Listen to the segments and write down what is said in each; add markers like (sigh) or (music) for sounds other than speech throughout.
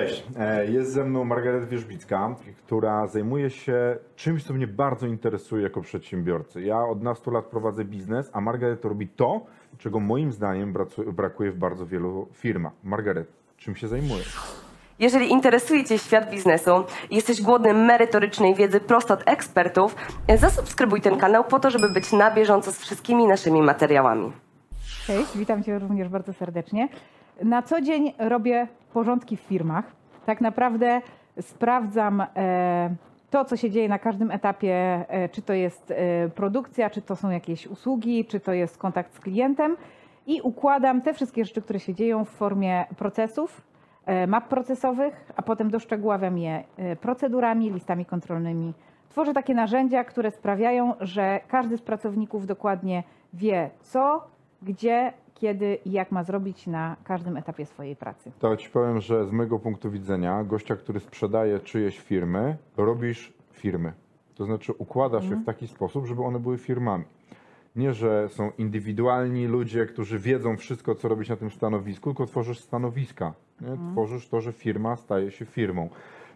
Cześć, E, jest ze mną Margaret Wierzbicka, która zajmuje się czymś, co mnie bardzo interesuje jako przedsiębiorcy. Ja od 12 lat prowadzę biznes, a Margaret robi to, czego moim zdaniem brakuje w bardzo wielu firmach. Margaret, czym się zajmujesz? Jeżeli interesuje Cię świat biznesu i jesteś głodny merytorycznej wiedzy prosto od ekspertów, zasubskrybuj ten kanał po to, żeby być na bieżąco z wszystkimi naszymi materiałami. Cześć, witam Cię również bardzo serdecznie. Na co dzień robię porządki w firmach. Tak naprawdę sprawdzam e, to, co się dzieje na każdym etapie, e, czy to jest e, produkcja, czy to są jakieś usługi, czy to jest kontakt z klientem i układam te wszystkie rzeczy, które się dzieją w formie procesów, map procesowych, a potem doszczegóławiam je procedurami, listami kontrolnymi. Tworzę takie narzędzia, które sprawiają, że każdy z pracowników dokładnie wie, co, gdzie, kiedy i jak ma zrobić na każdym etapie swojej pracy. To ci powiem, że z mojego punktu widzenia, gościa, który sprzedaje czyjeś firmy, robisz firmy. To znaczy układasz je w taki sposób, żeby one były firmami. Nie, że są indywidualni ludzie, którzy wiedzą wszystko, co robić na tym stanowisku, tylko tworzysz stanowiska. Nie? Tworzysz to, że firma staje się firmą.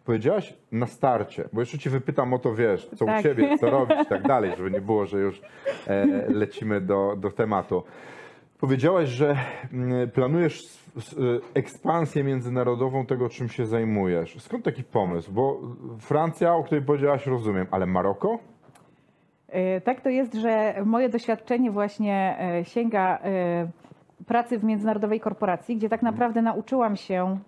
Powiedziałaś na starcie, bo jeszcze cię wypytam o to, wiesz, co u Tak. ciebie, co robić i tak (laughs) dalej, żeby nie było, że już e, lecimy do, do tematu. Powiedziałaś, że mm, planujesz ekspansję międzynarodową tego, czym się zajmujesz. Skąd taki pomysł? Bo Francja, o której powiedziałaś, rozumiem, ale Maroko? E, Tak to jest, że moje doświadczenie właśnie e, sięga e, pracy w międzynarodowej korporacji, gdzie tak naprawdę nauczyłam się,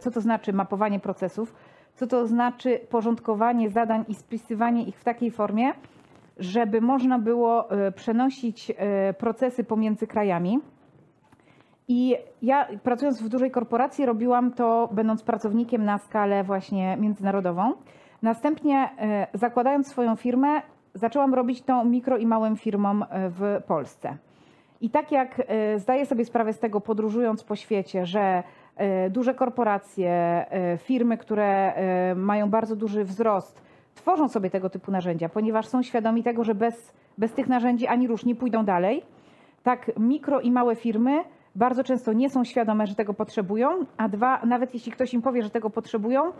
co to znaczy mapowanie procesów, co to znaczy porządkowanie zadań i spisywanie ich w takiej formie, żeby można było e, przenosić e, procesy pomiędzy krajami. I ja pracując w dużej korporacji robiłam to będąc pracownikiem na skalę właśnie międzynarodową. Następnie e, zakładając swoją firmę zaczęłam robić to mikro i małym firmom w Polsce. I tak jak zdaję sobie sprawę z tego podróżując po świecie, że duże korporacje, firmy, które mają bardzo duży wzrost, tworzą sobie tego typu narzędzia, ponieważ są świadomi tego, że bez, bez tych narzędzi ani rusz nie pójdą dalej. Tak, mikro i małe firmy bardzo często nie są świadome, że tego potrzebują, a dwa, nawet jeśli ktoś im powie, że tego potrzebują,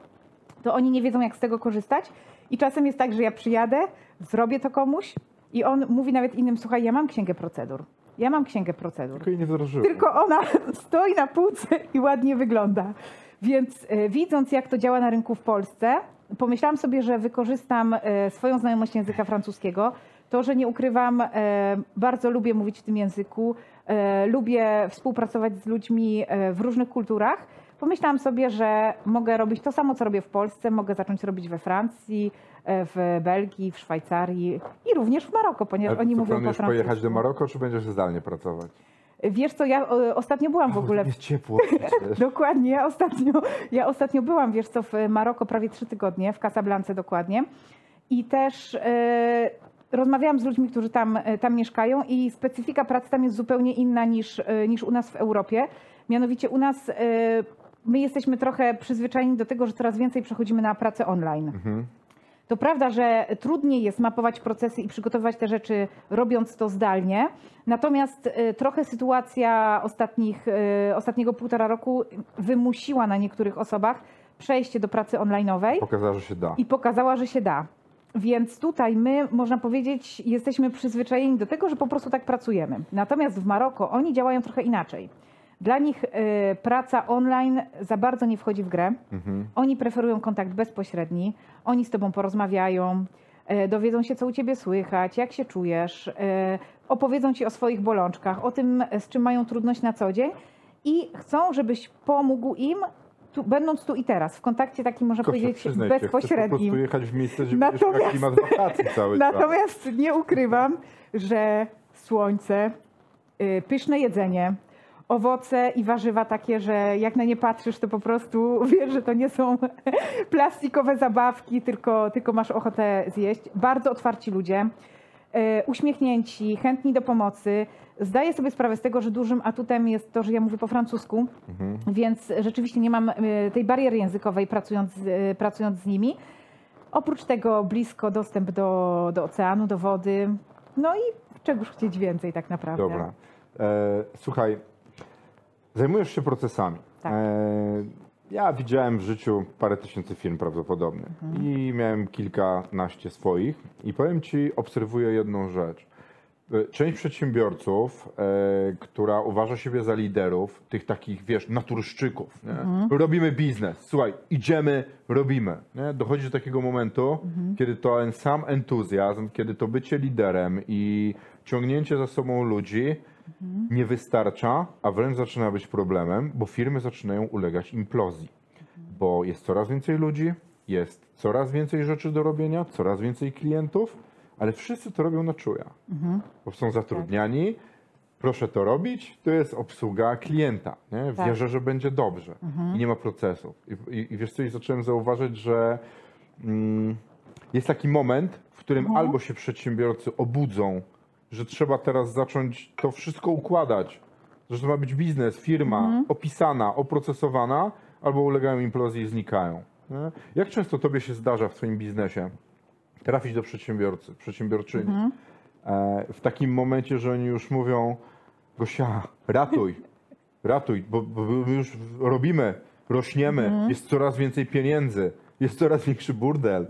to oni nie wiedzą, jak z tego korzystać. I czasem jest tak, że ja przyjadę, zrobię to komuś i on mówi nawet innym, słuchaj, ja mam księgę procedur. Ja mam księgę procedur. Tylko jej nie wdrożyłem. Tylko ona stoi na półce i ładnie wygląda. Więc e, widząc, jak to działa na rynku w Polsce, pomyślałam sobie, że wykorzystam e, swoją znajomość języka francuskiego. To, że nie ukrywam, e, bardzo lubię mówić w tym języku, e, lubię współpracować z ludźmi w różnych kulturach. Pomyślałam sobie, że mogę robić to samo, co robię w Polsce, mogę zacząć robić we Francji, w Belgii, w Szwajcarii i również w Maroko, A ponieważ ty oni mówią po francusku. pojechać do Maroko, czy będziesz zdalnie pracować? Wiesz co, ja ostatnio byłam w ogóle Jest ciepło. (laughs) Dokładnie, ja ostatnio, ja ostatnio byłam, wiesz co, w Maroko prawie trzy tygodnie, w Casablance dokładnie. I też e, rozmawiałam z ludźmi, którzy tam, e, tam mieszkają i specyfika pracy tam jest zupełnie inna niż, e, niż u nas w Europie. Mianowicie u nas my jesteśmy trochę przyzwyczajeni do tego, że coraz więcej przechodzimy na pracę online. Mhm. To prawda, że trudniej jest mapować procesy i przygotowywać te rzeczy, robiąc to zdalnie. Natomiast y, trochę sytuacja ostatnich, y, ostatniego półtora roku wymusiła na niektórych osobach przejście do pracy online'owej Pokazała, że się da. i pokazała, że się da. Więc tutaj my, można powiedzieć, jesteśmy przyzwyczajeni do tego, że po prostu tak pracujemy. Natomiast w Maroko oni działają trochę inaczej. Dla nich y, praca online za bardzo nie wchodzi w grę. Mhm. Oni preferują kontakt bezpośredni, oni z tobą porozmawiają, e, dowiedzą się, co u ciebie słychać, jak się czujesz, e, opowiedzą ci o swoich bolączkach, o tym, z czym mają trudność na co dzień i chcą, żebyś pomógł im, tu, będąc tu i teraz, w kontakcie takim, można powiedzieć, przyznaj się, po prostu bezpośrednim. jechać w miejsce, gdzie Natomiast- klimat wakacji cały czas. Natomiast nie ukrywam, że słońce, y, pyszne jedzenie, owoce i warzywa takie, że jak na nie patrzysz, to po prostu (laughs) wiesz, że to nie są (laughs) plastikowe zabawki, tylko, tylko masz ochotę zjeść. Bardzo otwarci ludzie, y, uśmiechnięci, chętni do pomocy. Zdaję sobie sprawę z tego, że dużym atutem jest to, że ja mówię po francusku, Mhm. więc rzeczywiście nie mam y, tej bariery językowej pracując, z- y, pracując z nimi. Oprócz tego blisko dostęp do, do oceanu, do wody. No i czegoż chcieć więcej tak naprawdę. Dobra. E, słuchaj, zajmujesz się procesami. Tak. E, Ja widziałem w życiu parę tysięcy firm prawdopodobnie i miałem kilkanaście swoich i powiem Ci, obserwuję jedną rzecz. E, Część przedsiębiorców, e, która uważa siebie za liderów, tych takich, wiesz, naturszczyków, nie? robimy biznes, słuchaj, idziemy, robimy. Nie? Dochodzi do takiego momentu, kiedy to ten sam entuzjazm, kiedy to bycie liderem i ciągnięcie za sobą ludzi nie wystarcza, a wręcz zaczyna być problemem, bo firmy zaczynają ulegać implozji. Bo jest coraz więcej ludzi, jest coraz więcej rzeczy do robienia, coraz więcej klientów, ale wszyscy to robią na czuja. Bo są zatrudniani, proszę to robić, to jest obsługa klienta. Nie? Tak. Wierzę, że będzie dobrze i nie ma procesów. I, i, i wiesz co, i zacząłem zauważyć, że mm, jest taki moment, w którym albo się przedsiębiorcy obudzą, że trzeba teraz zacząć to wszystko układać, że to ma być biznes, firma opisana, oprocesowana, albo ulegają implozji i znikają. Nie? Jak często tobie się zdarza w twoim biznesie trafić do przedsiębiorcy, przedsiębiorczyni e, w takim momencie, że oni już mówią Gosia, ratuj, (laughs) ratuj, bo, bo my już robimy, rośniemy, jest coraz więcej pieniędzy, jest coraz większy burdel.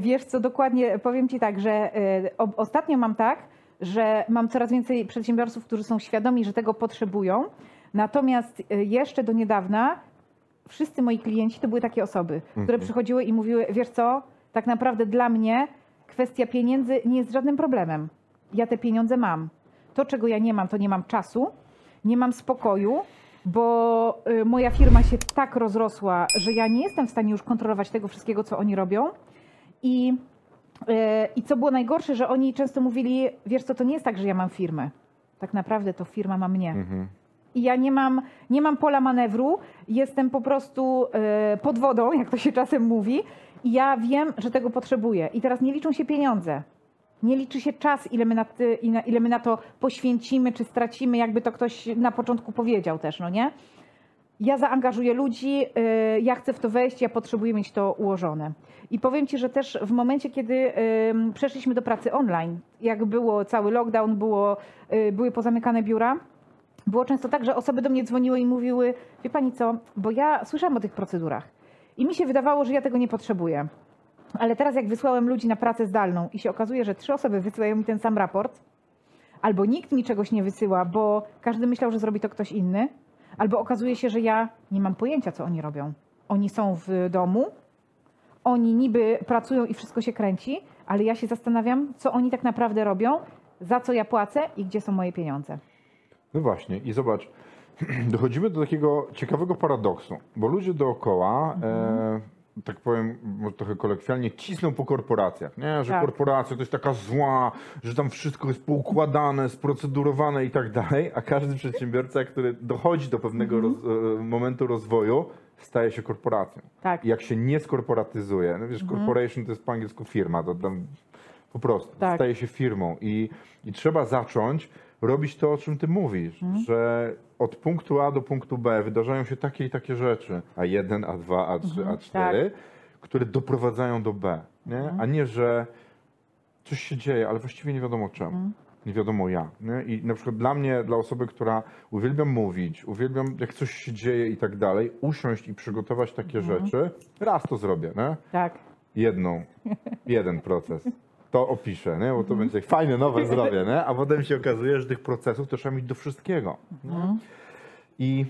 Wiesz co, dokładnie powiem Ci tak, że o, ostatnio mam tak, że mam coraz więcej przedsiębiorców, którzy są świadomi, że tego potrzebują. Natomiast y, jeszcze do niedawna wszyscy moi klienci to były takie osoby, które przychodziły i mówiły, wiesz co, tak naprawdę dla mnie kwestia pieniędzy nie jest żadnym problemem. Ja te pieniądze mam. To, czego ja nie mam, to nie mam czasu, nie mam spokoju, bo y, moja firma się tak rozrosła, że ja nie jestem w stanie już kontrolować tego wszystkiego, co oni robią. I, I co było najgorsze, że oni często mówili, wiesz co, to nie jest tak, że ja mam firmę. Tak naprawdę to firma ma mnie. I ja nie mam, nie mam pola manewru, jestem po prostu e, pod wodą, jak to się czasem mówi, i ja wiem, że tego potrzebuję. I teraz nie liczą się pieniądze. Nie liczy się czas, ile my, na, ile my na to poświęcimy, czy stracimy, jakby to ktoś na początku powiedział też, no nie? Ja zaangażuję ludzi, y, ja chcę w to wejść, ja potrzebuję mieć to ułożone. I powiem Ci, że też w momencie, kiedy przeszliśmy do pracy online, jak było cały lockdown, było, y, były pozamykane biura, było często tak, że osoby do mnie dzwoniły i mówiły, wie Pani co, bo ja słyszałam o tych procedurach i mi się wydawało, że ja tego nie potrzebuję. Ale teraz jak wysłałem ludzi na pracę zdalną i się okazuje, że trzy osoby wysyłają mi ten sam raport, albo nikt mi czegoś nie wysyła, bo każdy myślał, że zrobi to ktoś inny, albo okazuje się, że ja nie mam pojęcia, co oni robią. Oni są w domu, oni niby pracują i wszystko się kręci, ale ja się zastanawiam, co oni tak naprawdę robią, za co ja płacę i gdzie są moje pieniądze. No właśnie, i zobacz, (clears throat) dochodzimy do takiego ciekawego paradoksu, bo ludzie dookoła, e, tak powiem może trochę kolokwialnie, cisną po korporacjach, nie? że Tak. korporacja to jest taka zła, że tam wszystko jest poukładane, sprocedurowane i tak dalej, a każdy przedsiębiorca, który dochodzi do pewnego roz, e, momentu rozwoju, staje się korporacją. Tak. I jak się nie skorporatyzuje, no wiesz, corporation to jest po angielsku firma, to tam po prostu Tak. staje się firmą i, i trzeba zacząć robić to, o czym ty mówisz, że od punktu A do punktu B wydarzają się takie i takie rzeczy, A1, A2, A3, A4, które doprowadzają do B, nie? a nie, że coś się dzieje, ale właściwie nie wiadomo czemu. Nie wiadomo ja. Nie? I na przykład dla mnie, dla osoby, która uwielbiam mówić, uwielbiam jak coś się dzieje i tak dalej, usiąść i przygotować takie rzeczy, raz to zrobię, nie? Tak. jedną, jeden proces. (laughs) To opiszę, nie? bo to będzie fajne, nowe zrobię, nie? a potem się okazuje, że tych procesów to trzeba mieć do wszystkiego. nie? I,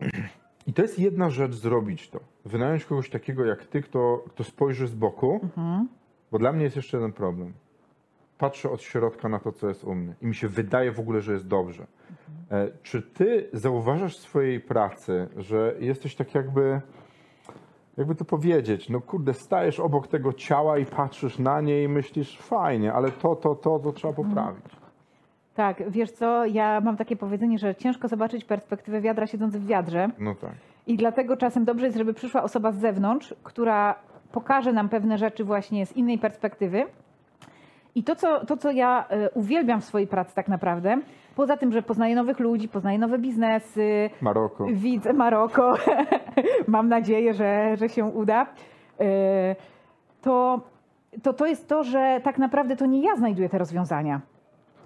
(clears throat) I to jest jedna rzecz zrobić to. Wynająć kogoś takiego jak ty, kto, kto spojrzy z boku, bo dla mnie jest jeszcze jeden problem. Patrzę od środka na to, co jest u mnie i mi się wydaje w ogóle, że jest dobrze. E, czy ty zauważasz w swojej pracy, że jesteś tak jakby jakby to powiedzieć, no kurde, stajesz obok tego ciała i patrzysz na nie i myślisz, fajnie, ale to, to, to, to trzeba poprawić. Tak, wiesz co, ja mam takie powiedzenie, że ciężko zobaczyć perspektywę wiadra siedząc w wiadrze. No tak. I dlatego czasem dobrze jest, żeby przyszła osoba z zewnątrz, która pokaże nam pewne rzeczy właśnie z innej perspektywy. I to, co, to, co ja e, uwielbiam w swojej pracy tak naprawdę, poza tym, że poznaję nowych ludzi, poznaję nowe biznesy, Maroko. widzę Maroko, (laughs) mam nadzieję, że, że się uda, e, to, to to jest to, że tak naprawdę to nie ja znajduję te rozwiązania.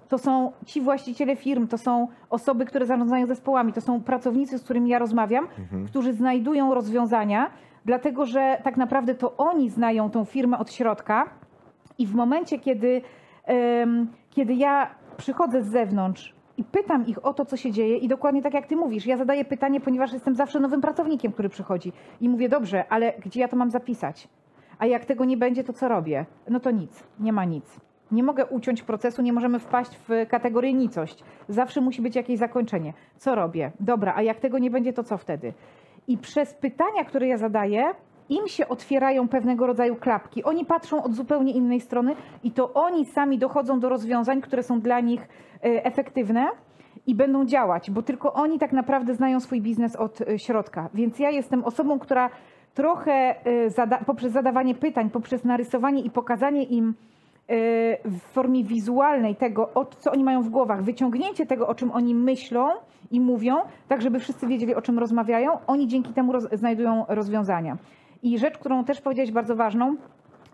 to są ci właściciele firm, to są osoby, które zarządzają zespołami, to są pracownicy, z którymi ja rozmawiam, którzy znajdują rozwiązania, dlatego że tak naprawdę to oni znają tą firmę od środka i w momencie, kiedy, kiedy ja przychodzę z zewnątrz i pytam ich o to, co się dzieje, i dokładnie tak jak ty mówisz, ja zadaję pytanie, ponieważ jestem zawsze nowym pracownikiem, który przychodzi i mówię, dobrze, ale gdzie ja to mam zapisać? A jak tego nie będzie, to co robię? No to nic, nie ma nic. Nie mogę uciąć procesu, nie możemy wpaść w kategorię nicość. Zawsze musi być jakieś zakończenie. Co robię? Dobra, a jak tego nie będzie, to co wtedy? I przez pytania, które ja zadaję, im się otwierają pewnego rodzaju klapki. Oni patrzą od zupełnie innej strony i to oni sami dochodzą do rozwiązań, które są dla nich e, efektywne i będą działać, bo tylko oni tak naprawdę znają swój biznes od e, środka. Więc ja jestem osobą, która trochę e, zada- poprzez zadawanie pytań, poprzez narysowanie i pokazanie im w formie wizualnej tego, co oni mają w głowach, wyciągnięcie tego, o czym oni myślą i mówią, tak żeby wszyscy wiedzieli, o czym rozmawiają, oni dzięki temu roz- znajdują rozwiązania. I rzecz, którą też powiedziałeś bardzo ważną,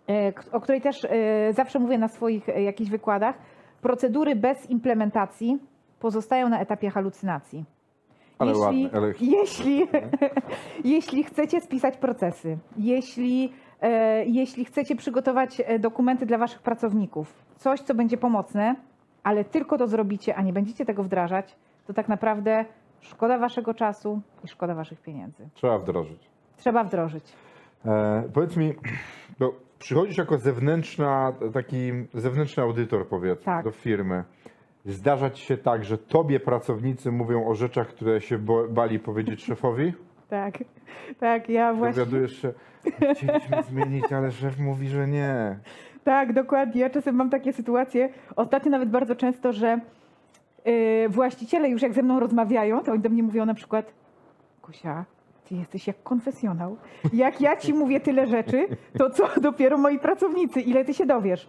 e, o której też e, zawsze mówię na swoich e, jakichś wykładach, procedury bez implementacji pozostają na etapie halucynacji. Ale jeśli, ładne, ale- jeśli, (laughs) jeśli chcecie spisać procesy, jeśli, jeśli chcecie przygotować dokumenty dla waszych pracowników, coś, co będzie pomocne, ale tylko to zrobicie, a nie będziecie tego wdrażać, to tak naprawdę szkoda waszego czasu i szkoda waszych pieniędzy. Trzeba wdrożyć. Trzeba wdrożyć. E, powiedz mi, (clears throat) bo przychodzisz jako zewnętrzna, taki zewnętrzny audytor, powiedzmy, Tak. do firmy. Zdarza ci się tak, że tobie pracownicy mówią o rzeczach, które się bali powiedzieć (laughs) szefowi? Tak, tak, ja właśnie. Dowiadujesz się, chcieliśmy (laughs) zmienić, ale szef mówi, że nie. Tak, dokładnie. Ja czasem mam takie sytuacje, ostatnio nawet bardzo często, że yy, właściciele już jak ze mną rozmawiają, to oni do mnie mówią na przykład Kusia, ty jesteś jak konfesjonał. Jak ja ci mówię tyle rzeczy, to co (laughs) dopiero moi pracownicy, ile ty się dowiesz.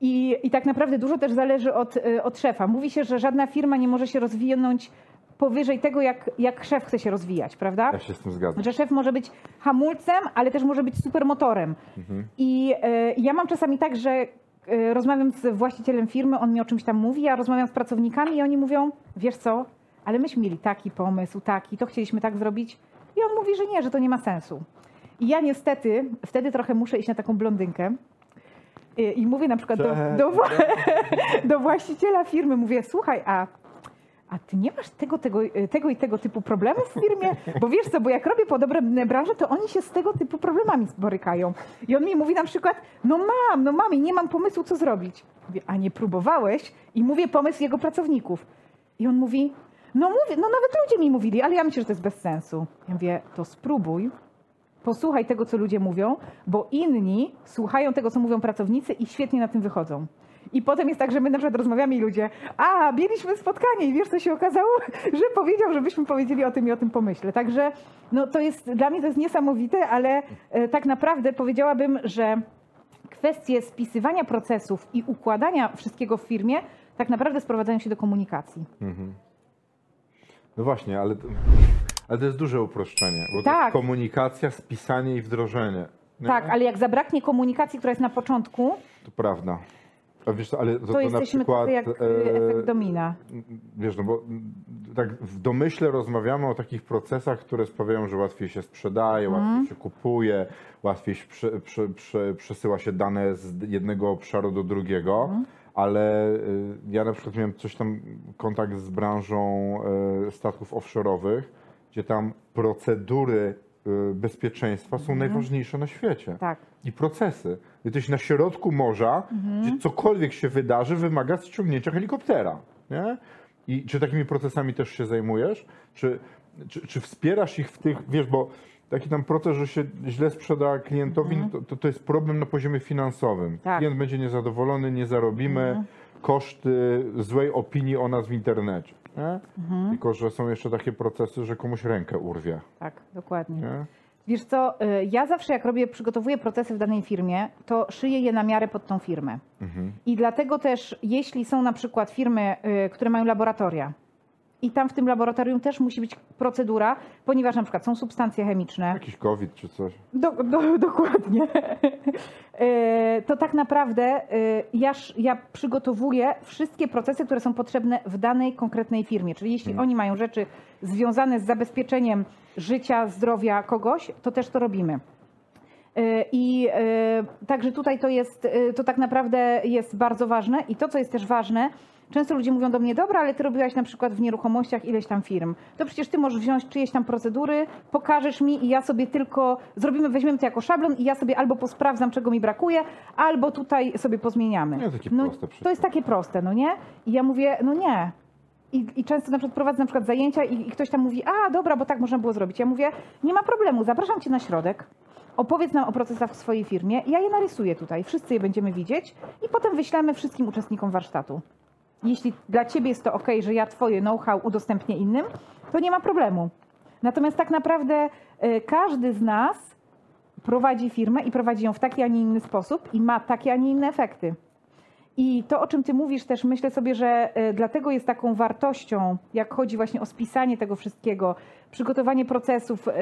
I, I tak naprawdę dużo też zależy od, y, od szefa. Mówi się, że żadna firma nie może się rozwinąć powyżej tego, jak, jak szef chce się rozwijać, prawda? Ja się z tym zgadzam. że szef może być hamulcem, ale też może być supermotorem. I e, ja mam czasami tak, że e, rozmawiam z właścicielem firmy, on mi o czymś tam mówi, ja rozmawiam z pracownikami i oni mówią, wiesz co, ale myśmy mieli taki pomysł, taki, to chcieliśmy tak zrobić. I on mówi, że nie, że to nie ma sensu. I ja niestety wtedy trochę muszę iść na taką blondynkę. I, i mówię na przykład do, do, (laughs) do właściciela firmy, mówię, słuchaj, a a ty nie masz tego, tego, tego i tego typu problemów w firmie? Bo wiesz co, bo jak robię podobne branże, to oni się z tego typu problemami borykają. I on mi mówi na przykład, no mam, no mam i nie mam pomysłu, co zrobić. Mówię, a nie próbowałeś? I mówię pomysł jego pracowników. I on mówi, no mówię, no nawet ludzie mi mówili, ale ja myślę, że to jest bez sensu. Ja mówię, to spróbuj, posłuchaj tego, co ludzie mówią, bo inni słuchają tego, co mówią pracownicy i świetnie na tym wychodzą. I potem jest tak, że my na przykład rozmawiamy i ludzie, a mieliśmy spotkanie i wiesz, co się okazało? (laughs) Że powiedział, żebyśmy powiedzieli o tym i o tym pomyśle. Także no, to jest, dla mnie to jest niesamowite, ale e, tak naprawdę powiedziałabym, że kwestie spisywania procesów i układania wszystkiego w firmie tak naprawdę sprowadzają się do komunikacji. No właśnie, ale, ale to jest duże uproszczenie, bo to Tak. jest komunikacja, spisanie i wdrożenie. nie? Tak, ale jak zabraknie komunikacji, która jest na początku, To prawda. A wiesz ale to, to, to na jesteśmy przykład... jak e, e, efekt domina. Wiesz, no bo mm, tak w domyśle rozmawiamy o takich procesach, które sprawiają, że łatwiej się sprzedaje, Mhm. łatwiej się kupuje, łatwiej się prze, prze, prze, przesyła się dane z jednego obszaru do drugiego, Mhm. Ale y, ja na przykład miałem coś tam, kontakt z branżą y, statków offshore'owych, gdzie tam procedury y, bezpieczeństwa są najważniejsze na świecie Mhm. Tak. i procesy. Jesteś na środku morza, gdzie cokolwiek się wydarzy, wymaga ściągnięcia helikoptera. Nie? I czy takimi procesami też się zajmujesz? Czy, czy, czy wspierasz ich w tych, wiesz, bo taki tam proces, że się źle sprzeda klientowi, no to, to, jest problem na poziomie finansowym. Tak. Klient będzie niezadowolony, nie zarobimy, koszty złej opinii o nas w internecie. Nie? Tylko, że są jeszcze takie procesy, że komuś rękę urwie. Tak, dokładnie. Nie? Wiesz co, y, ja zawsze jak robię, przygotowuję procesy w danej firmie, to szyję je na miarę pod tą firmę. I dlatego też, jeśli są na przykład firmy, y, które mają laboratoria, I tam w tym laboratorium też musi być procedura, ponieważ na przykład są substancje chemiczne. Jakiś COVID czy coś. Do, do, (laughs) dokładnie. E, to tak naprawdę e, ja, ja przygotowuję wszystkie procesy, które są potrzebne w danej konkretnej firmie. Czyli jeśli Mhm. oni mają rzeczy związane z zabezpieczeniem życia, zdrowia kogoś, to też to robimy. E, I także tutaj to jest, to tak naprawdę jest bardzo ważne. I to, co jest też ważne, często ludzie mówią do mnie, dobra, ale ty robiłaś na przykład w nieruchomościach ileś tam firm. To przecież ty możesz wziąć czyjeś tam procedury, pokażesz mi i ja sobie tylko zrobimy, weźmiemy to jako szablon i ja sobie albo posprawdzam, czego mi brakuje, albo tutaj sobie pozmieniamy. Nie, takie no, proste to jest takie proste, no nie? I ja mówię, no nie. I, I często na przykład prowadzę na przykład zajęcia i, i ktoś tam mówi, a dobra, bo tak można było zrobić. Ja mówię, nie ma problemu, zapraszam cię na środek, opowiedz nam o procesach w swojej firmie, ja je narysuję tutaj, wszyscy je będziemy widzieć i potem wyślemy wszystkim uczestnikom warsztatu. Jeśli dla ciebie jest to ok, że ja twoje know-how udostępnię innym, to nie ma problemu. Natomiast tak naprawdę y, każdy z nas prowadzi firmę i prowadzi ją w taki, a nie inny sposób i ma takie, a nie inne efekty. I to, o czym ty mówisz też, myślę sobie, że y, dlatego jest taką wartością, jak chodzi właśnie o spisanie tego wszystkiego, przygotowanie procesów, y,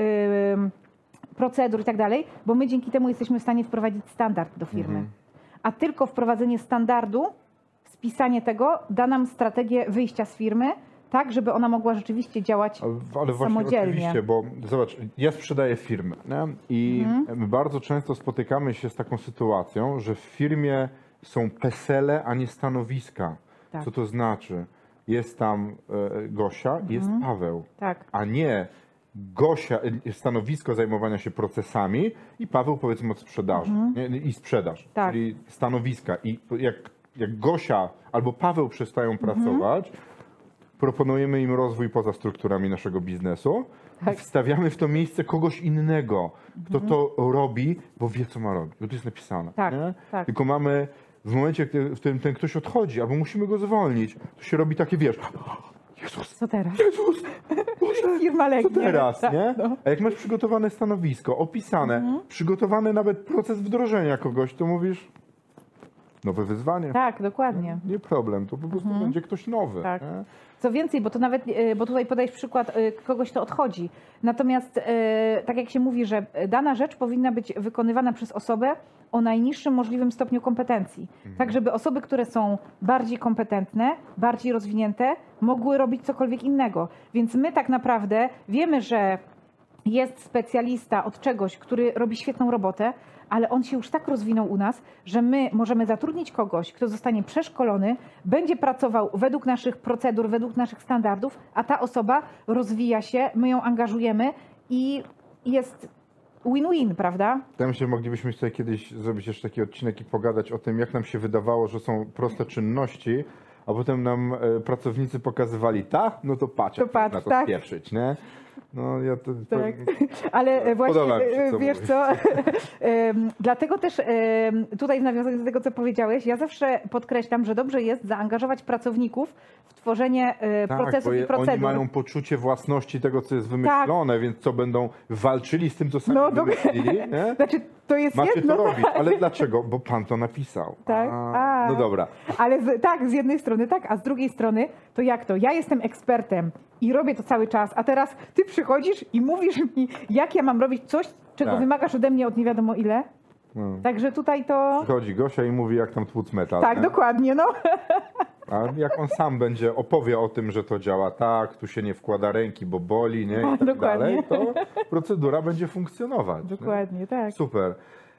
procedur i tak dalej, bo my dzięki temu jesteśmy w stanie wprowadzić standard do firmy. Mhm. A tylko wprowadzenie standardu, spisanie tego, da nam strategię wyjścia z firmy, tak, żeby ona mogła rzeczywiście działać Ale, ale właśnie samodzielnie. oczywiście, bo zobacz, ja sprzedaję firmy nie? i Mhm. my bardzo często spotykamy się z taką sytuacją, że w firmie są pesele, a nie stanowiska. Tak. Co to znaczy? Jest tam e, Gosia i jest Mhm. Paweł, Tak. a nie Gosia, e, stanowisko zajmowania się procesami i Paweł powiedzmy od sprzedaży nie? i sprzedaż, Mhm. Tak. czyli stanowiska. I jak, jak Gosia albo Paweł przestają Mhm. pracować, proponujemy im rozwój poza strukturami naszego biznesu Tak. i wstawiamy w to miejsce kogoś innego, kto to robi, bo wie, co ma robić. Bo to jest napisane. Mhm. Tak, tak. Tylko mamy, w momencie, w którym ten ktoś odchodzi, albo musimy go zwolnić, to się robi takie, wiesz, Jezus, Co teraz? Jezus, Boże, (laughs) Firma co legnie. teraz, Tak, nie? no. A jak masz przygotowane stanowisko, opisane, przygotowany nawet proces wdrożenia kogoś, to mówisz, nowe wyzwanie. Tak, dokładnie. Nie problem, to po prostu będzie ktoś nowy. Tak. nie? Co więcej, bo to nawet, e, bo tutaj podajesz przykład e, kogoś, kto odchodzi. Natomiast e, tak jak się mówi, że dana rzecz powinna być wykonywana przez osobę o najniższym możliwym stopniu kompetencji. Tak, żeby osoby, które są bardziej kompetentne, bardziej rozwinięte, mogły robić cokolwiek innego. Więc my tak naprawdę wiemy, że jest specjalista od czegoś, który robi świetną robotę, ale on się już tak rozwinął u nas, że my możemy zatrudnić kogoś, kto zostanie przeszkolony, będzie pracował według naszych procedur, według naszych standardów, a ta osoba rozwija się, my ją angażujemy i jest win-win, prawda? Myślę, że moglibyśmy sobie kiedyś zrobić jeszcze taki odcinek i pogadać o tym, jak nam się wydawało, że są proste czynności, a potem nam e, pracownicy pokazywali, tak, no to patrz, To patrz, na to tak. spieprzyć, nie? No ja to... Tak. Ale e, właśnie, e, co wiesz mówisz. co, (laughs) dlatego też tutaj w nawiązaniu do tego, co powiedziałeś, ja zawsze podkreślam, że dobrze jest zaangażować pracowników w tworzenie e, Tak, procesów i procedur. Tak. oni mają poczucie własności tego, co jest wymyślone, więc co będą walczyli z tym, co sami No, wymyślili, nie? (laughs) Znaczy, to jest Macie jedno, to robić, ale dlaczego? Bo pan to napisał. Tak? A. No dobra. ale z, tak, z jednej strony tak, a z drugiej strony to jak to? Ja jestem ekspertem i robię to cały czas, a teraz ty przychodzisz i mówisz mi, jak ja mam robić coś, czego Tak. wymagasz ode mnie od nie wiadomo ile. No. Także tutaj to... Przychodzi Gosia i mówi, jak tam tłuc metal. Tak, nie? dokładnie, no. A jak on sam będzie opowie o tym, że to działa tak, tu się nie wkłada ręki, bo boli, nie? I tak (laughs) Dokładnie. dalej, to procedura będzie funkcjonować. nie? Dokładnie, tak. Super.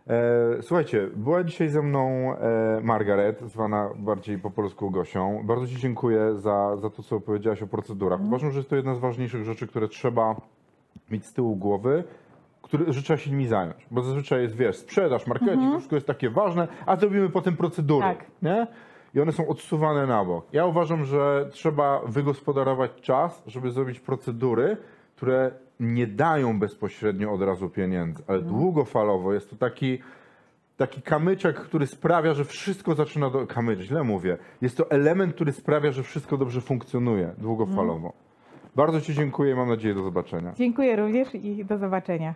E, słuchajcie, była dzisiaj ze mną e, Margaret, zwana bardziej po polsku Gosią. Bardzo Ci dziękuję za, za to, co powiedziałaś o procedurach. Mhm. Uważam, że jest to jedna z ważniejszych rzeczy, które trzeba mieć z tyłu głowy, który, trzeba się nimi zająć. Bo zazwyczaj jest, wiesz, sprzedaż, marketing, to wszystko jest takie ważne, a zrobimy potem procedury. Mhm. Tak. Nie? I one są odsuwane na bok. Ja uważam, że trzeba wygospodarować czas, żeby zrobić procedury, które nie dają bezpośrednio od razu pieniędzy, ale Mhm. długofalowo jest to taki, taki kamyczek, który sprawia, że wszystko zaczyna do... Kamyczek, źle mówię. Jest to element, który sprawia, że wszystko dobrze funkcjonuje długofalowo. Bardzo Ci dziękuję i mam nadzieję do zobaczenia. Dziękuję również i do zobaczenia.